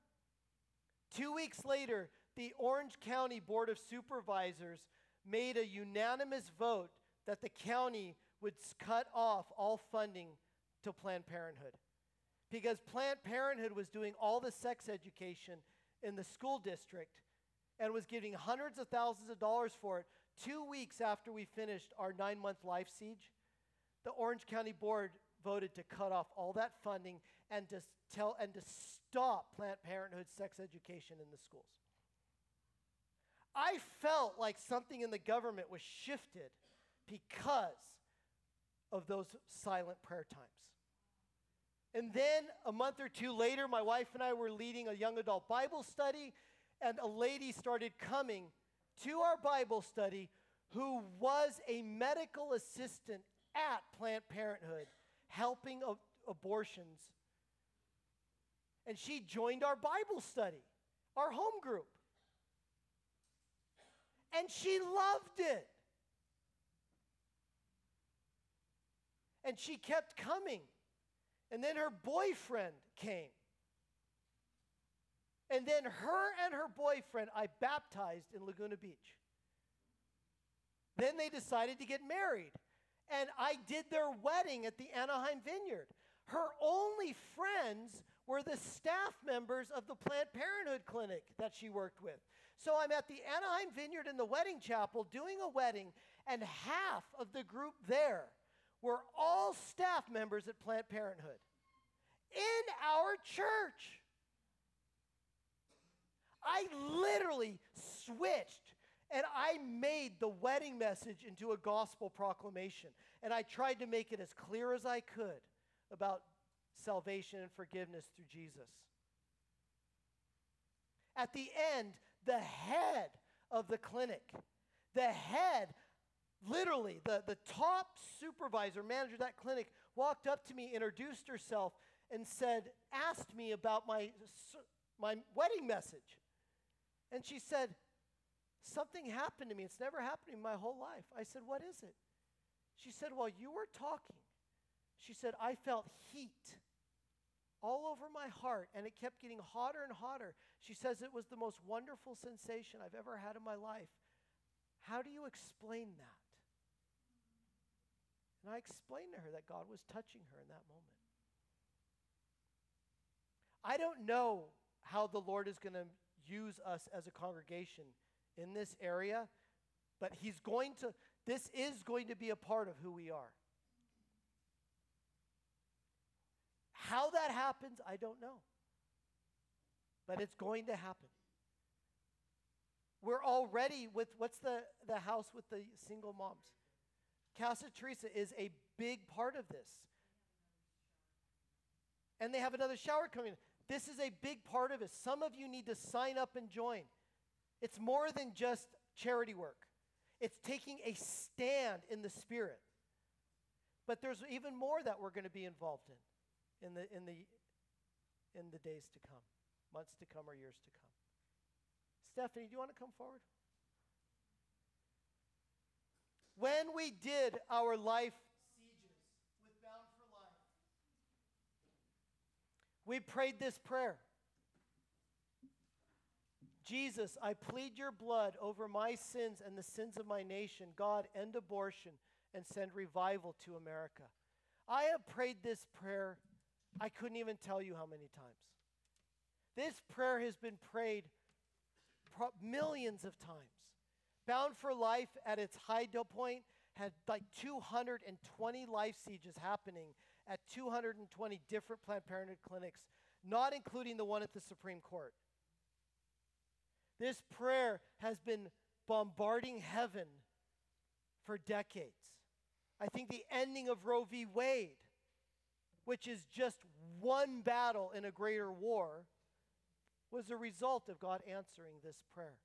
A: Two weeks later, the Orange County Board of Supervisors made a unanimous vote that the county would cut off all funding to Planned Parenthood. Because Planned Parenthood was doing all the sex education in the school district and was getting hundreds of thousands of dollars for it. Two weeks after we finished our nine month life siege, the Orange County Board voted to cut off all that funding and to tell and to stop Planned Parenthood sex education in the schools. I felt like something in the government was shifted because of those silent prayer times. And then a month or two later, my wife and I were leading a young adult Bible study, and a lady started coming to our Bible study who was a medical assistant at Planned Parenthood helping ab- abortions. And she joined our Bible study, our home group. And she loved it. And she kept coming. And then her boyfriend came. And then her and her boyfriend I baptized in Laguna Beach. Then they decided to get married. And I did their wedding at the Anaheim Vineyard. Her only friends were the staff members of the Planned Parenthood clinic that she worked with. So I'm at the Anaheim Vineyard in the wedding chapel doing a wedding, and half of the group there were all staff members at Planned Parenthood in our church. I literally switched and I made the wedding message into a gospel proclamation. And I tried to make it as clear as I could about salvation and forgiveness through Jesus. At the end, the head of the clinic, the head literally the, the top supervisor, manager of that clinic, walked up to me, introduced herself, and said, asked me about my, my wedding message. And she said, Something happened to me. It's never happened me my whole life. I said, What is it? She said, While you were talking, she said, I felt heat all over my heart, and it kept getting hotter and hotter. She says it was the most wonderful sensation I've ever had in my life. How do you explain that? And I explained to her that God was touching her in that moment. I don't know how the Lord is going to use us as a congregation in this area, but He's going to, this is going to be a part of who we are. How that happens, I don't know. But it's going to happen. We're already with, what's the, the house with the single moms? Casa Teresa is a big part of this. And they have another shower coming. This is a big part of it. Some of you need to sign up and join. It's more than just charity work, it's taking a stand in the spirit. But there's even more that we're going to be involved in in the, in, the, in the days to come, months to come, or years to come. Stephanie, do you want to come forward? when we did our life sieges with Bound for Life, we prayed this prayer Jesus, I plead your blood over my sins and the sins of my nation. God, end abortion and send revival to America. I have prayed this prayer, I couldn't even tell you how many times. This prayer has been prayed millions of times. Bound for Life at its high point had like 220 life sieges happening at 220 different Planned Parenthood clinics, not including the one at the Supreme Court. This prayer has been bombarding heaven for decades. I think the ending of Roe v. Wade, which is just one battle in a greater war, was a result of God answering this prayer.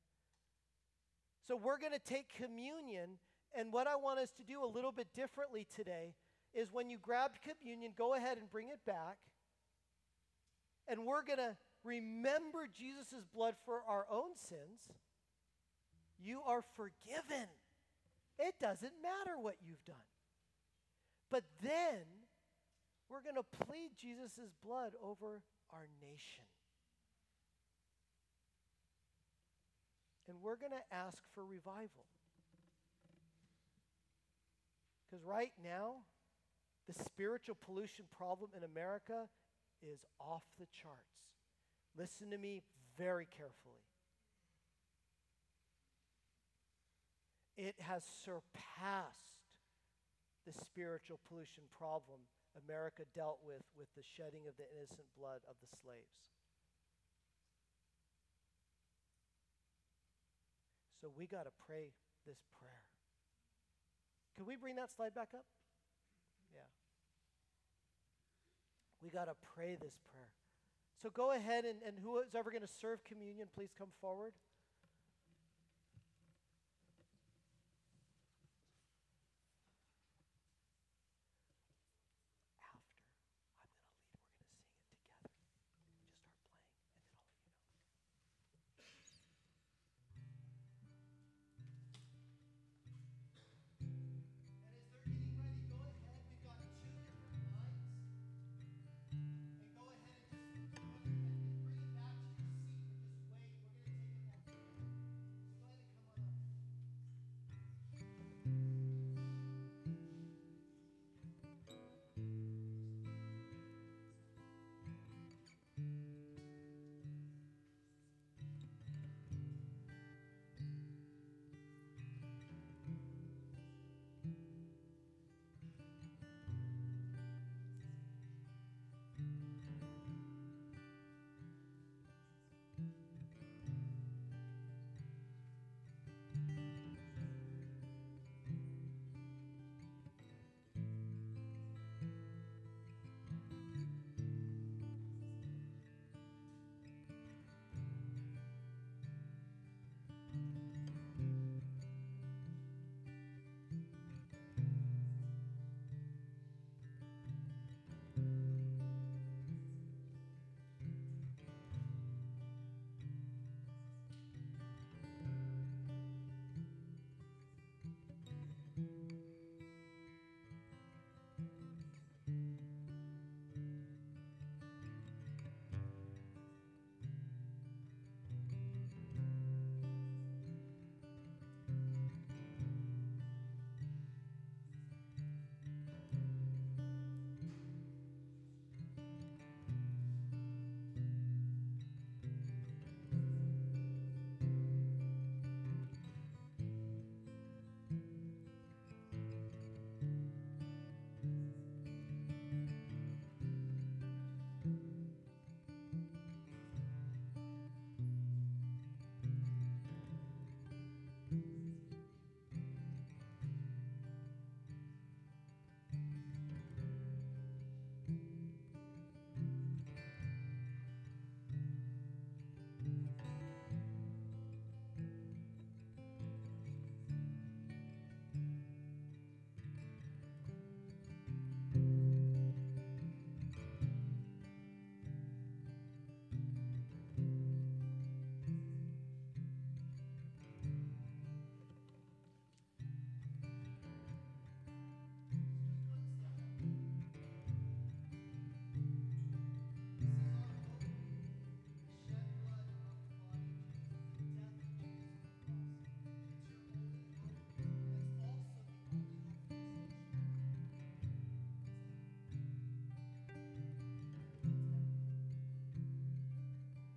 A: So we're going to take communion, and what I want us to do a little bit differently today is when you grab communion, go ahead and bring it back. And we're going to remember Jesus' blood for our own sins. You are forgiven. It doesn't matter what you've done. But then we're going to plead Jesus' blood over our nation. And we're going to ask for revival. Because right now, the spiritual pollution problem in America is off the charts. Listen to me very carefully. It has surpassed the spiritual pollution problem America dealt with with the shedding of the innocent blood of the slaves. So we got to pray this prayer. Can we bring that slide back up? Yeah. We got to pray this prayer. So go ahead and, and who is ever going to serve communion, please come forward.